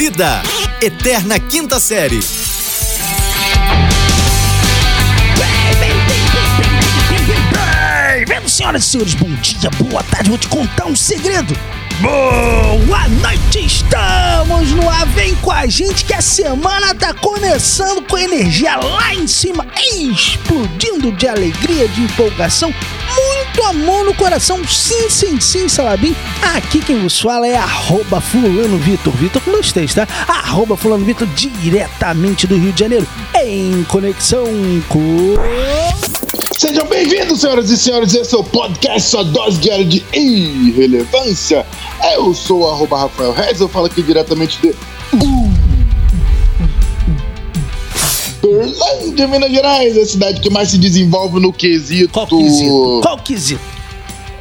Vida, Eterna Quinta Série. Bem-vindos, senhoras e senhores, bom dia, boa tarde, vou te contar um segredo. Boa noite, estamos no ar, vem com a gente que a semana tá começando com energia lá em cima, explodindo de alegria, de empolgação, muito amor no coração, sim, sim, sim, Salabim. Aqui quem vos fala é arroba fulano Vitor, Vitor com dois T's, tá? Arroba fulano Vitor diretamente do Rio de Janeiro, em conexão com... Sejam bem-vindos, senhoras e senhores. Esse é o podcast, sua dose diária de irrelevância. Eu sou o arroba Rafael Reis, eu falo aqui diretamente de Berlândia, Minas Gerais, a cidade que mais se desenvolve no quesito. Qual quesito? Qual quesito?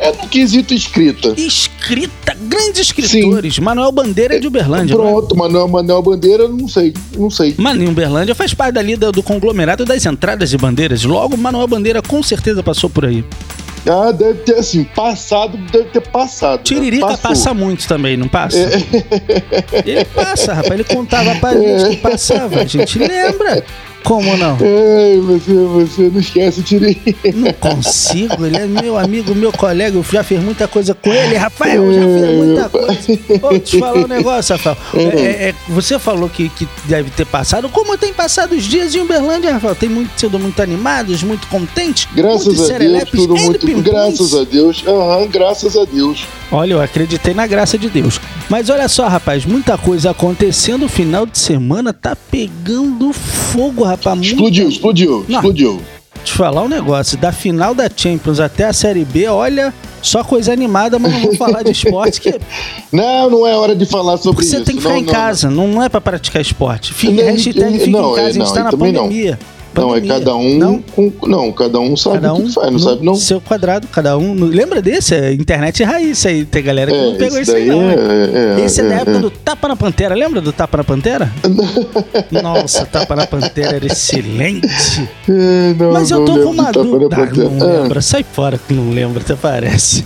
É no quesito escrita. Escrita, grandes escritores. Manuel Bandeira é de Uberlândia. é? Pronto, Manuel, Manuel Bandeira, não sei, não sei. Em Uberlândia faz parte dali do, do conglomerado das entradas de bandeiras. Logo, Manuel Bandeira com certeza passou por aí. Ah, deve ter assim, passado, deve ter passado. né? Tiririca Passou. passa muito também, não passa? Ele passa, rapaz. Ele contava pra gente que passava. A gente lembra. Como não? Ei, você, você não esquece o Tiririca. Não consigo, ele é meu amigo, meu colega, eu já fiz muita coisa com ele, Rafael, eu já fiz muita coisa. Ô, te falar um negócio, Rafael. É, é, é, você falou que, que deve ter passado. Como tem passado os dias em Uberlândia, Rafael? Tem muito, sido muito animados, muito contentes. Graças muitos a Deus, tudo muito. pimpões. Graças a Deus. Aham, graças a Deus. Olha, eu acreditei na graça de Deus. Mas olha só, rapaz, muita coisa acontecendo. O final de semana tá pegando fogo, rapaz. Muita Explodiu, explodiu, Não. explodiu. te falar um negócio, da final da Champions até a Série B, olha, só coisa animada, mas não vou falar de esporte, que Não, não é hora de falar sobre você isso. tem que ficar não, em não, casa, não, não é pra praticar esporte. Fica, Não, hashtag fica não, em casa, a gente tá na também não. Pandemia. Não, é cada um. Não? Com, não, cada um sabe Cada o um que faz, não no sabe não? seu quadrado, cada um. Lembra desse? É internet raiz, aí tem galera que É, não pegou esse isso aí, não. é- hein? é- esse é, da é- época é. do Tapa na Pantera. Lembra do Tapa na Pantera? Nossa, Tapa na Pantera era excelente. É, não, Mas eu tô com uma dúvida. Ah, não lembra, sai fora que não lembra, até parece.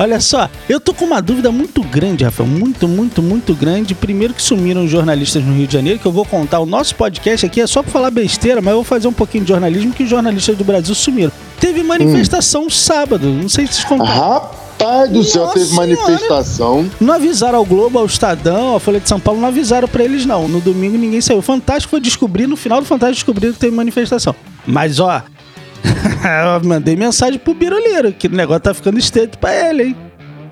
Olha só, eu tô com uma dúvida muito grande, Rafael. Muito, muito, muito grande. Primeiro que sumiram os jornalistas no Rio de Janeiro, que eu vou contar. O nosso podcast aqui é só pra falar besteira, mas eu vou fazer um pouquinho de jornalismo que os jornalistas do Brasil sumiram. Teve manifestação sábado, não sei se vocês contaram. Rapaz do céu, Nossa teve Senhora. manifestação. Não avisaram ao Globo, ao Estadão, à Folha de São Paulo, não avisaram pra eles, não. No domingo ninguém saiu. O Fantástico foi descobrir, no final do Fantástico descobriram que teve manifestação. Mas, ó, eu mandei mensagem pro Biroleiro, que o negócio tá ficando estreito pra ele, hein?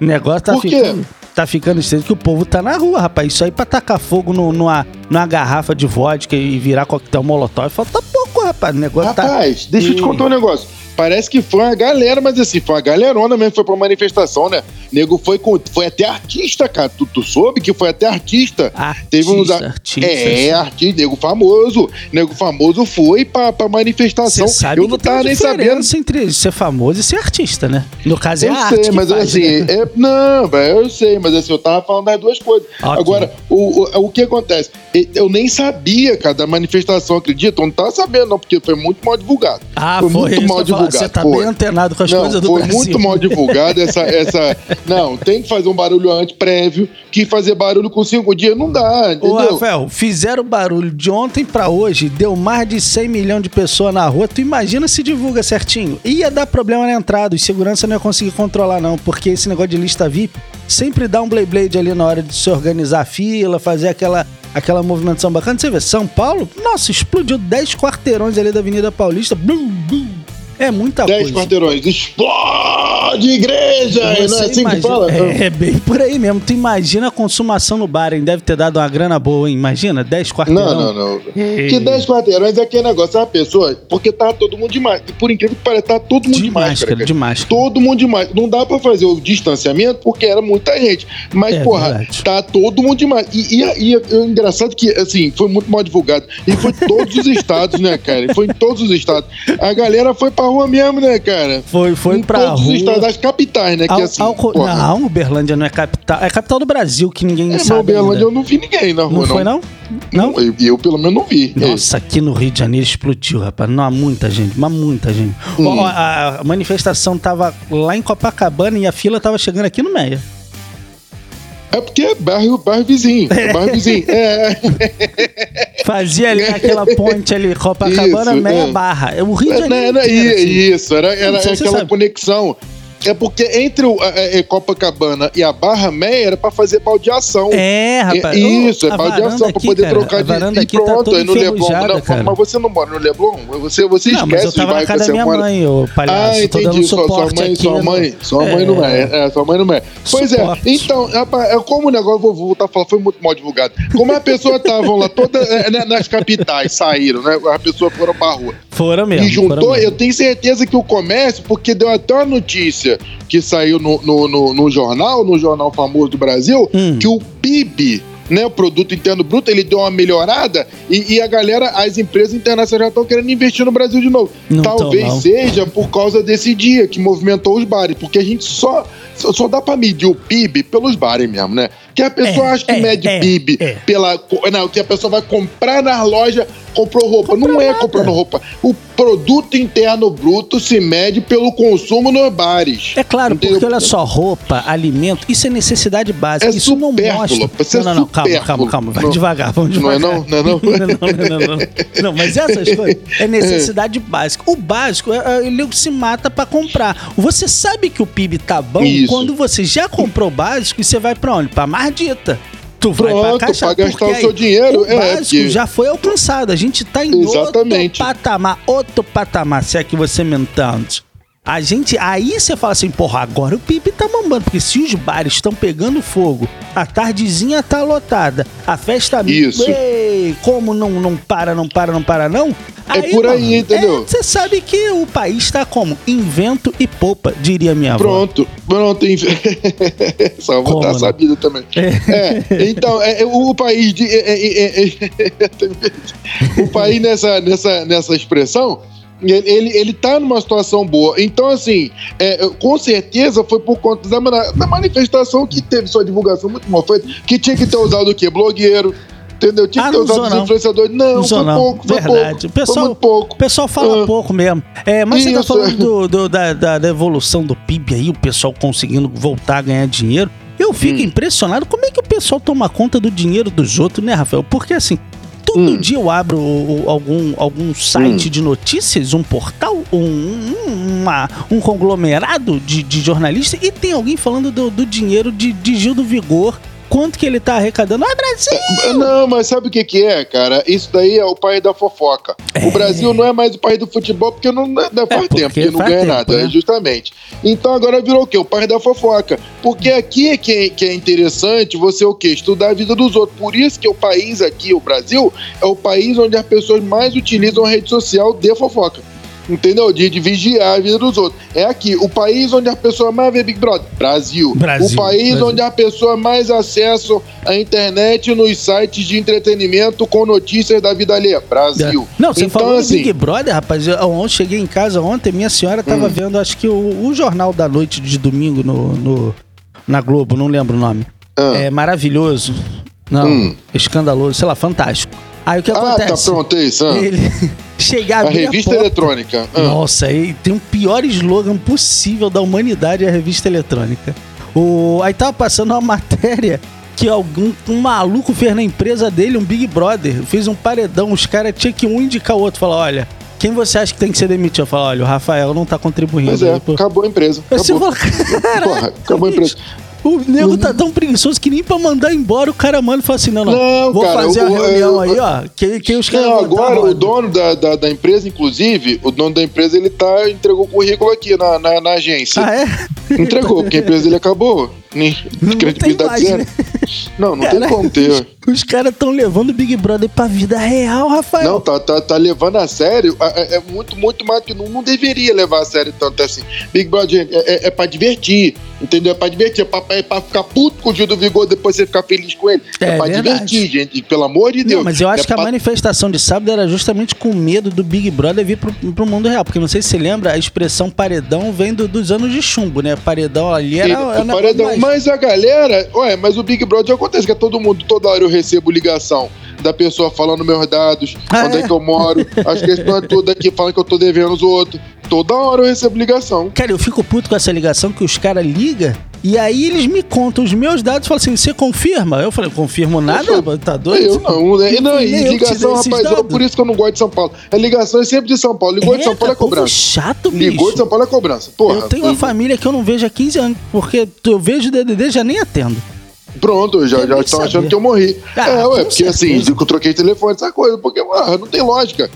O negócio tá Por quê? ficando. Tá ficando estreito que o povo tá na rua, rapaz. Isso aí pra tacar fogo no- numa, numa garrafa de vodka e virar coquetel molotov, falta pouco, rapaz. O negócio tá. Rapaz, deixa eu te contar um negócio. Parece que foi uma galera, mas assim, foi uma galerona mesmo foi pra manifestação, né? Nego foi com. Foi até artista, cara. Tu, tu soube que foi até artista. Artista, Teve uns. artista, é, artista, nego famoso. Nego famoso foi pra, pra manifestação. Sabe eu não tava nem sabendo. entre ser famoso e ser artista, né? No caso é Eu arte sei, mas faz, assim, né? é, não, velho, eu sei, mas assim, eu tava falando das duas coisas. Ok. Agora, o, o, o que acontece? Eu nem sabia, cara, da manifestação, acredita? Eu não tava sabendo, não, porque foi muito mal divulgado. Ah, foi, foi, muito mal divulgado. Você tá foi. bem antenado com as não, coisas do foi Brasil. muito mal divulgado essa, essa. Não, tem que fazer um barulho antes prévio, que fazer barulho com cinco dias não dá, entendeu? Ô, Rafael, fizeram barulho de ontem pra hoje, deu mais de 100 milhões de pessoas na rua. Tu imagina se divulga certinho? Ia dar problema na entrada, os segurança não ia conseguir controlar, não, porque esse negócio de lista VIP sempre dá um blade blade ali na hora de se organizar a fila, fazer aquela, aquela movimentação bacana. Você vê, São Paulo, nossa, explodiu 10 quarteirões ali da Avenida Paulista. Blum, blum. É muita Dez coisa. quarteirões, explode igreja! não é Você assim que imagina- fala? É, é bem por aí mesmo. Tu imagina a consumação no bar, hein? Deve ter dado uma grana boa, hein? Imagina, 10 quarteirão. Não, não, não. Ei. Que 10 quarteirões é aquele negócio, a pessoa, porque tá todo mundo de máscara. Por incrível que pareça, tá todo mundo de, De máscara. máscara, cara. de máscara. Todo mundo de máscara. Não dá pra fazer o distanciamento porque era muita gente. Mas, É porra, verdade. tá todo mundo de máscara. E, e, e o engraçado que, assim, foi muito mal divulgado. E foi em todos os estados, né, cara? E Foi em todos os estados. A galera foi pra rua mesmo, né, cara? Foi, foi em pra todos rua. os estados, das capitais, né? Ao- que assim. co- porra, não, Uberlândia não é capital. É capital do Brasil, que ninguém é, sabe. Uberlândia ainda. eu não vi ninguém na rua, Não foi, não? Não? Eu, eu, pelo menos, não vi. Nossa, aqui no Rio de Janeiro explodiu, rapaz. Não há muita gente, mas muita gente. Hum. A, a manifestação tava lá em Copacabana e a fila tava chegando aqui no Meia. É porque é bairro, bairro vizinho. É bairro vizinho. É. Fazia ali aquela ponte ali, Copacabana, Isso, meia é. barra. É O Rio de Não, Janeiro. não, inteiro, assim. isso, era, era Não aquela conexão. É porque entre o, a- a- a Copacabana e a Barra Meia era pra fazer baldeação. É, rapaz. É, Isso, é baldeação pra aqui, poder cara, trocar a de. E aqui tá pronto, toda aí no Leblon. Não, cara. mas você não mora no Leblon? Você, você Não, mas esquece eu tava os na bairros casa que você minha mora. mãe, ô palhaço. Ah, entendi. Sua, sua mãe, aqui. sua no- mãe, sua mãe É. não é. é. Sua mãe não é. Pois Suporte. é. Então, rapaz, é como o negócio, vou voltar a falar, foi muito mal divulgado. Como as pessoas estavam lá, todas é, né, nas capitais, saíram, né? As pessoas foram pra rua. Foram mesmo. E juntou, mesmo. eu tenho certeza que o comércio, porque deu até uma notícia que saiu no, no, no, no jornal, no jornal famoso do Brasil, Hum. que o PIB, né, o Produto Interno Bruto, ele deu uma melhorada e, e a galera, as empresas internacionais já estão querendo investir no Brasil de novo. Não Talvez não. seja por causa desse dia que movimentou os bares, porque a gente só, só, só dá pra medir o PIB pelos bares mesmo, né? Que a pessoa É, acha que é, mede é, PIB é. pela. Não, que a pessoa vai comprar na loja, comprou roupa. Não é comprando roupa. O produto interno bruto se mede pelo consumo nos bares. É claro, Entendeu? porque olha só, roupa, alimento, isso é necessidade básica. É isso não mostra. isso é não, não, não, calma, calma, calma. Vai Não- devagar, vamos não é devagar. não? Não é não? não, não, não, não. Não, mas essas coisas é necessidade básica. O básico, é, é, ele se mata pra comprar. Você sabe que o PIB tá bom Isso. quando você já comprou o básico e você vai pra onde? Pra Mardita. Tu vai Pronto, pra caixa pra gastar o seu dinheiro, O é, básico porque- já foi alcançado. A gente tá em Exatamente. outro patamar, outro patamar, se é que você me entende. A gente, aí você fala assim, porra, agora o PIB tá bombando, porque se os bares estão pegando fogo, a tardezinha tá lotada, a festa... Isso. Ei, como não, não para, não para, não para, não? É por aí, entendeu? é, Você sabe que o país tá como? Invento e poupa, diria minha avó. Pronto, pronto. Só vou estar não? sabido também. É, então, é, é, o país de. é, é, é, é, o país nessa, nessa, nessa expressão. Ele, ele, ele tá numa situação boa. Então, assim, é, com certeza foi por conta da, da manifestação que teve sua divulgação muito mal feita, que tinha que ter usado o quê? Blogueiro. Entendeu? Tinha Ah, que ter usado os não. influenciadores. Não, Não foi não. pouco, foi Verdade. pouco. O pessoal, pouco. o pessoal fala Ah. pouco mesmo. É, mas você tá Isso. falando do- do- da, da- da evolução do PIB aí, o pessoal conseguindo voltar a ganhar dinheiro. Eu fico Hum. impressionado como é que o pessoal toma conta do dinheiro dos outros, né, Rafael? Porque assim, todo Hum. dia eu abro algum, algum site de notícias, um portal, um, um- uma- um conglomerado de, de jornalistas e tem alguém falando do, do dinheiro de, de Gil do Vigor. Quanto que ele tá arrecadando? Ah, Brasil! Não, mas sabe o que, que é, cara? Isso daí é o país da fofoca. O Brasil não é mais o país do futebol porque não, não faz porque tempo que não ganha tempo, nada, né? justamente. Então agora virou o quê? O país da fofoca. Porque aqui é que, é que é interessante você o quê? Estudar a vida dos outros. Por isso que o país aqui, o Brasil, é o país onde as pessoas mais utilizam a rede social de fofoca. Entendeu? De, de vigiar a vida dos outros. É aqui, o país onde a pessoa mais vê Big Brother. Brasil. Brasil, O país Brasil. onde a pessoa mais acesso à internet nos sites de entretenimento com notícias da vida alheia. Brasil. Não, você então, falou assim, Big Brother, rapaz. Eu, ontem cheguei em casa ontem, minha senhora tava Hum. vendo, acho que o, o Jornal da Noite de domingo no, no- na Globo, não lembro o nome. Ah. É maravilhoso. Não, Hum. escandaloso, sei lá, fantástico. Aí o que Ah, tá acontece? pronto, é isso. ah. Ele chegar A revista eletrônica. ah. Nossa, aí tem o pior slogan possível da humanidade é a revista eletrônica. O, aí tava passando uma matéria que algum um maluco fez na empresa dele, um Big Brother, fez um paredão, os caras tinham que um indicar o outro, falar, olha, quem você acha que tem que ser demitido? Eu falo, olha, o Rafael não tá contribuindo. Mas é, aí, acabou a empresa. Acabou. fala, "Caraca, Porra, acabou a empresa. O nego tá tão preguiçoso que nem pra mandar embora o cara manda e fala assim: não, não, Não, vou cara, fazer o- a reunião o- aí, ó. Que, que os caras agora o roda." dono da, da, da empresa, inclusive, o dono da empresa, ele tá, entregou o currículo aqui na, na, na agência. Ah, é? Entregou, porque a empresa dele acabou. Nem- Não tem credibilidade mais, zero. né? Não, não tem como ter. Os caras tão levando o Big Brother pra vida real, Rafael. Não, tá, tá, tá levando a sério. É, é muito, muito mais que não, não deveria levar a sério tanto assim. Big Brother, gente, é, é, é pra divertir, entendeu? É pra divertir, é pra, é pra ficar puto com o Gil do Vigor, depois você ficar feliz com ele. É, É pra verdade. divertir, gente, pelo amor de Deus. Não, mas eu acho É que a pra- manifestação de sábado era justamente com medo do Big Brother vir pro, pro mundo real. Porque não sei se você lembra, a expressão paredão vem do- dos anos de chumbo, né? Paredão ali era. E- era paredão. Mas a galera, ué, mas o Big Brother acontece que é todo mundo, toda hora eu recebo ligação da pessoa falando meus dados, Ah, onde é? é? que eu moro, as questões todas aqui falando que eu tô devendo os outros. Toda hora eu recebo ligação. Cara, eu fico puto com essa ligação que os caras ligam E aí eles me contam os meus dados e falam assim: você confirma? Eu falei, confirmo nada, Eu tá doido? Eu não, né? não, e eu te ligação, rapaz, é por isso que eu não gosto de São Paulo. A ligação é sempre de São Paulo. Ligou de São Paulo é cobrança. chato, bicho. Ligou de São Paulo é cobrança. Porra. eu tenho uma família que eu não vejo há 15 anos, porque eu vejo o DDD e já nem atendo. Pronto, já já estão achando que eu morri. Ah, é, ué, porque assim, certeza. eu troquei telefone, essa coisa, porque ah, não tem lógica.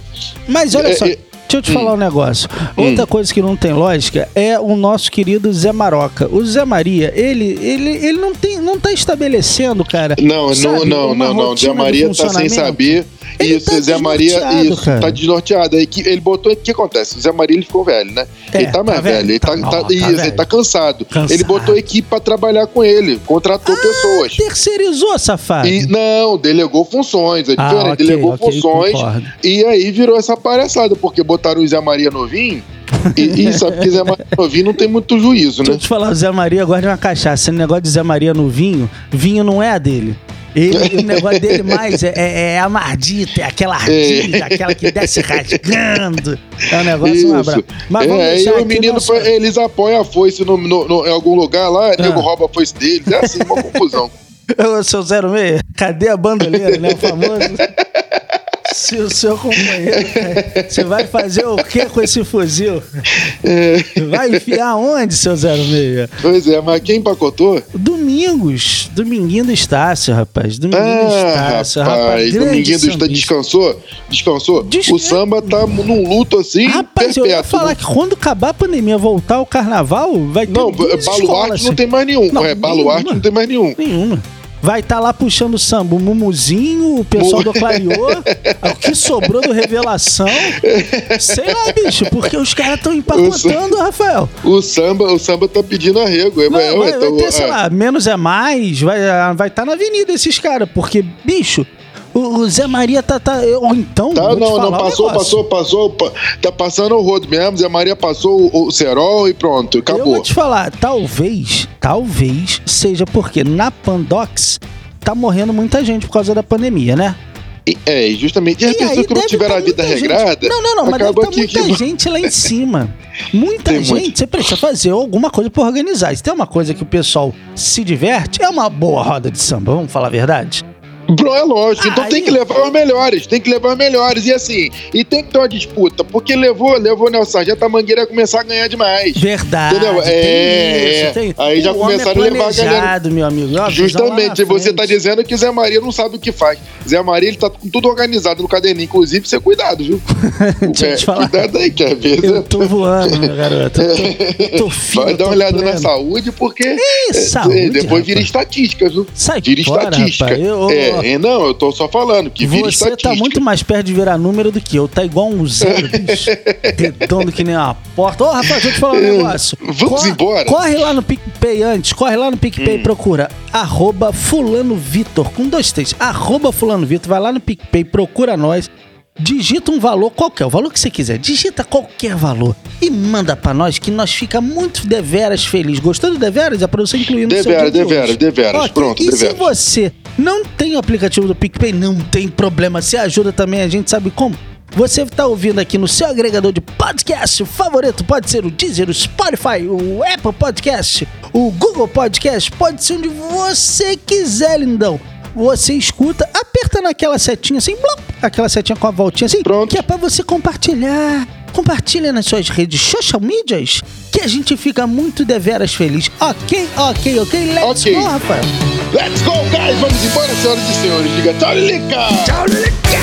Mas olha É, só, é- deixa eu te falar um negócio. Outra coisa que não tem lógica é o nosso querido Zé Maroca. O Zé Maria, ele, ele, ele não, tem, não tá estabelecendo, cara. Não, sabe, não, não, não, Zé Maria tá sem saber. Ele isso, tá Zé Maria, isso, cara. tá desnorteado. Aí que ele botou. O que acontece? O Zé Maria ele ficou velho, né? É, ele tá mais tá velho, velho, ele tá- tá, tá- tá isso, velho. ele tá cansado. Cansado. Ele botou equipe pra trabalhar com ele, contratou pessoas. Terceirizou, safado. E não, delegou funções, é Ah, diferente, ok, delegou ok, funções. E aí virou essa palhaçada, porque botaram o Zé Maria novinho. E, e sabe que Zé Maria novinho não tem muito juízo, Deixa né? eu te falar, o Zé Maria gosta de uma cachaça. Esse negócio de Zé Maria no vinho, vinho não é a dele. Ele, o negócio dele mais é, é, é a mardita, é aquela ardita, aquela que desce rasgando. É um negócio brava. Mas vamos é, e deixar o aqui menino, nosso- eles apoiam a foice no, no- no- em algum lugar lá, Ah. nego rouba a foice deles. É assim, uma confusão. Ô, seu 06, cadê a bandoleira, né? O famoso. Se o seu companheiro. Você vai fazer o que com esse fuzil? Vai enfiar onde, seu 06? Pois é, mas quem empacotou? Domingos. Dominguinho do Estácio, rapaz. Dominguinho do Ah, Estácio, rapaz, rapaz. Dominguinho do sambista. descansou? Descansou? Des- O samba tá num luto assim, Rapaz, eu ia perpétuo. falar que quando acabar a pandemia, voltar o carnaval, vai ter Não, baluarte escolas, não tem mais nenhum. Não, é, baluarte não tem mais nenhum. Nenhuma. Vai estar lá puxando samba o Mumuzinho, o pessoal do Clariô, o que sobrou do Revelação. Sei lá, bicho, porque os caras estão empacotando, Rafael. O samba, o samba tá pedindo arrego. É, Não, é, vai, então, vai ter, sei é. lá, menos é mais, vai estar vai tá na avenida esses caras, porque, bicho, o, Zé Maria tá. tá ou então. Tá, não, não, um passou, negócio. passou, passou, pa- tá passando o rodo mesmo, Zé Maria passou o, o cerol e pronto, Eu acabou. vou te falar, talvez, talvez seja porque na Pandox tá morrendo muita gente por causa da pandemia, né? É, justamente, e as E pessoas que não tiveram tá a vida gente- regrada, Não, não, não, mas deve tá que, muita que- gente lá em cima. Muita Tem gente. muito. Você precisa fazer alguma coisa pra organizar. Se tem uma coisa que o pessoal se diverte, é uma boa roda de samba, vamos falar a verdade? Bro, é lógico, então Aí- tem que levar os melhores, tem que levar os melhores, e assim, e tem que ter uma disputa, porque levou, levou o Nelson Sargento, a Mangueira ia começar a ganhar demais. Verdade. Entendeu? É, isso, tem- aí já o homem começaram a é levar a galera- meu amigo. Ó, Justamente, na você tá dizendo que Zé Maria não sabe o que faz. Zé Maria, ele tá com tudo organizado no caderninho, inclusive, você cuidado, viu? Deixa eu te falar. Cuidado aí, que às vezes... Eu tô voando, meu garoto. Eu tô, eu tô fino, Vai dar uma olhada na pleno. saúde, porque Ih, é, saúde, depois vira rapaz. estatística, viu? Sai Vira fora, estatística. rapaz. Eu- É, é, não, eu tô só falando que vira Você estatística. tá muito mais perto de virar número do que eu. Tá igual um zero, bicho. Redondo que nem uma porta. Ô, Rafael, deixa eu te falar um negócio. Vamos Corre- embora. Corre lá no PicPay antes. Corre lá no PicPay Hum. e procura arroba fulano Vitor, com dois três. Arroba fulano Vitor. Vai lá no PicPay, procura nós. Digita um valor qualquer, o valor que você quiser. Digita qualquer valor e manda pra nós que nós fica muito deveras feliz. Gostou do deveras? É pra você incluir no seu Deveras, de deveras, deveras. Ok, Pronto, e deveras. se você não tem o aplicativo do PicPay, não tem problema. Você ajuda também, a gente sabe como. Você está ouvindo aqui no seu agregador de podcast favorito, pode ser o Deezer, o Spotify, o Apple Podcast, o Google Podcast, pode ser onde você quiser, lindão. Você escuta, aperta naquela setinha assim, blop, aquela setinha com a voltinha assim, Pronto. que é pra você compartilhar. Compartilha nas suas redes social medias, que a gente fica muito deveras feliz. Ok, ok, ok, let's Ok. go, Rafael. Let's go, guys! Vamos embora, senhoras e senhores. Diga tchau, Lilica! Tchau, Lilica!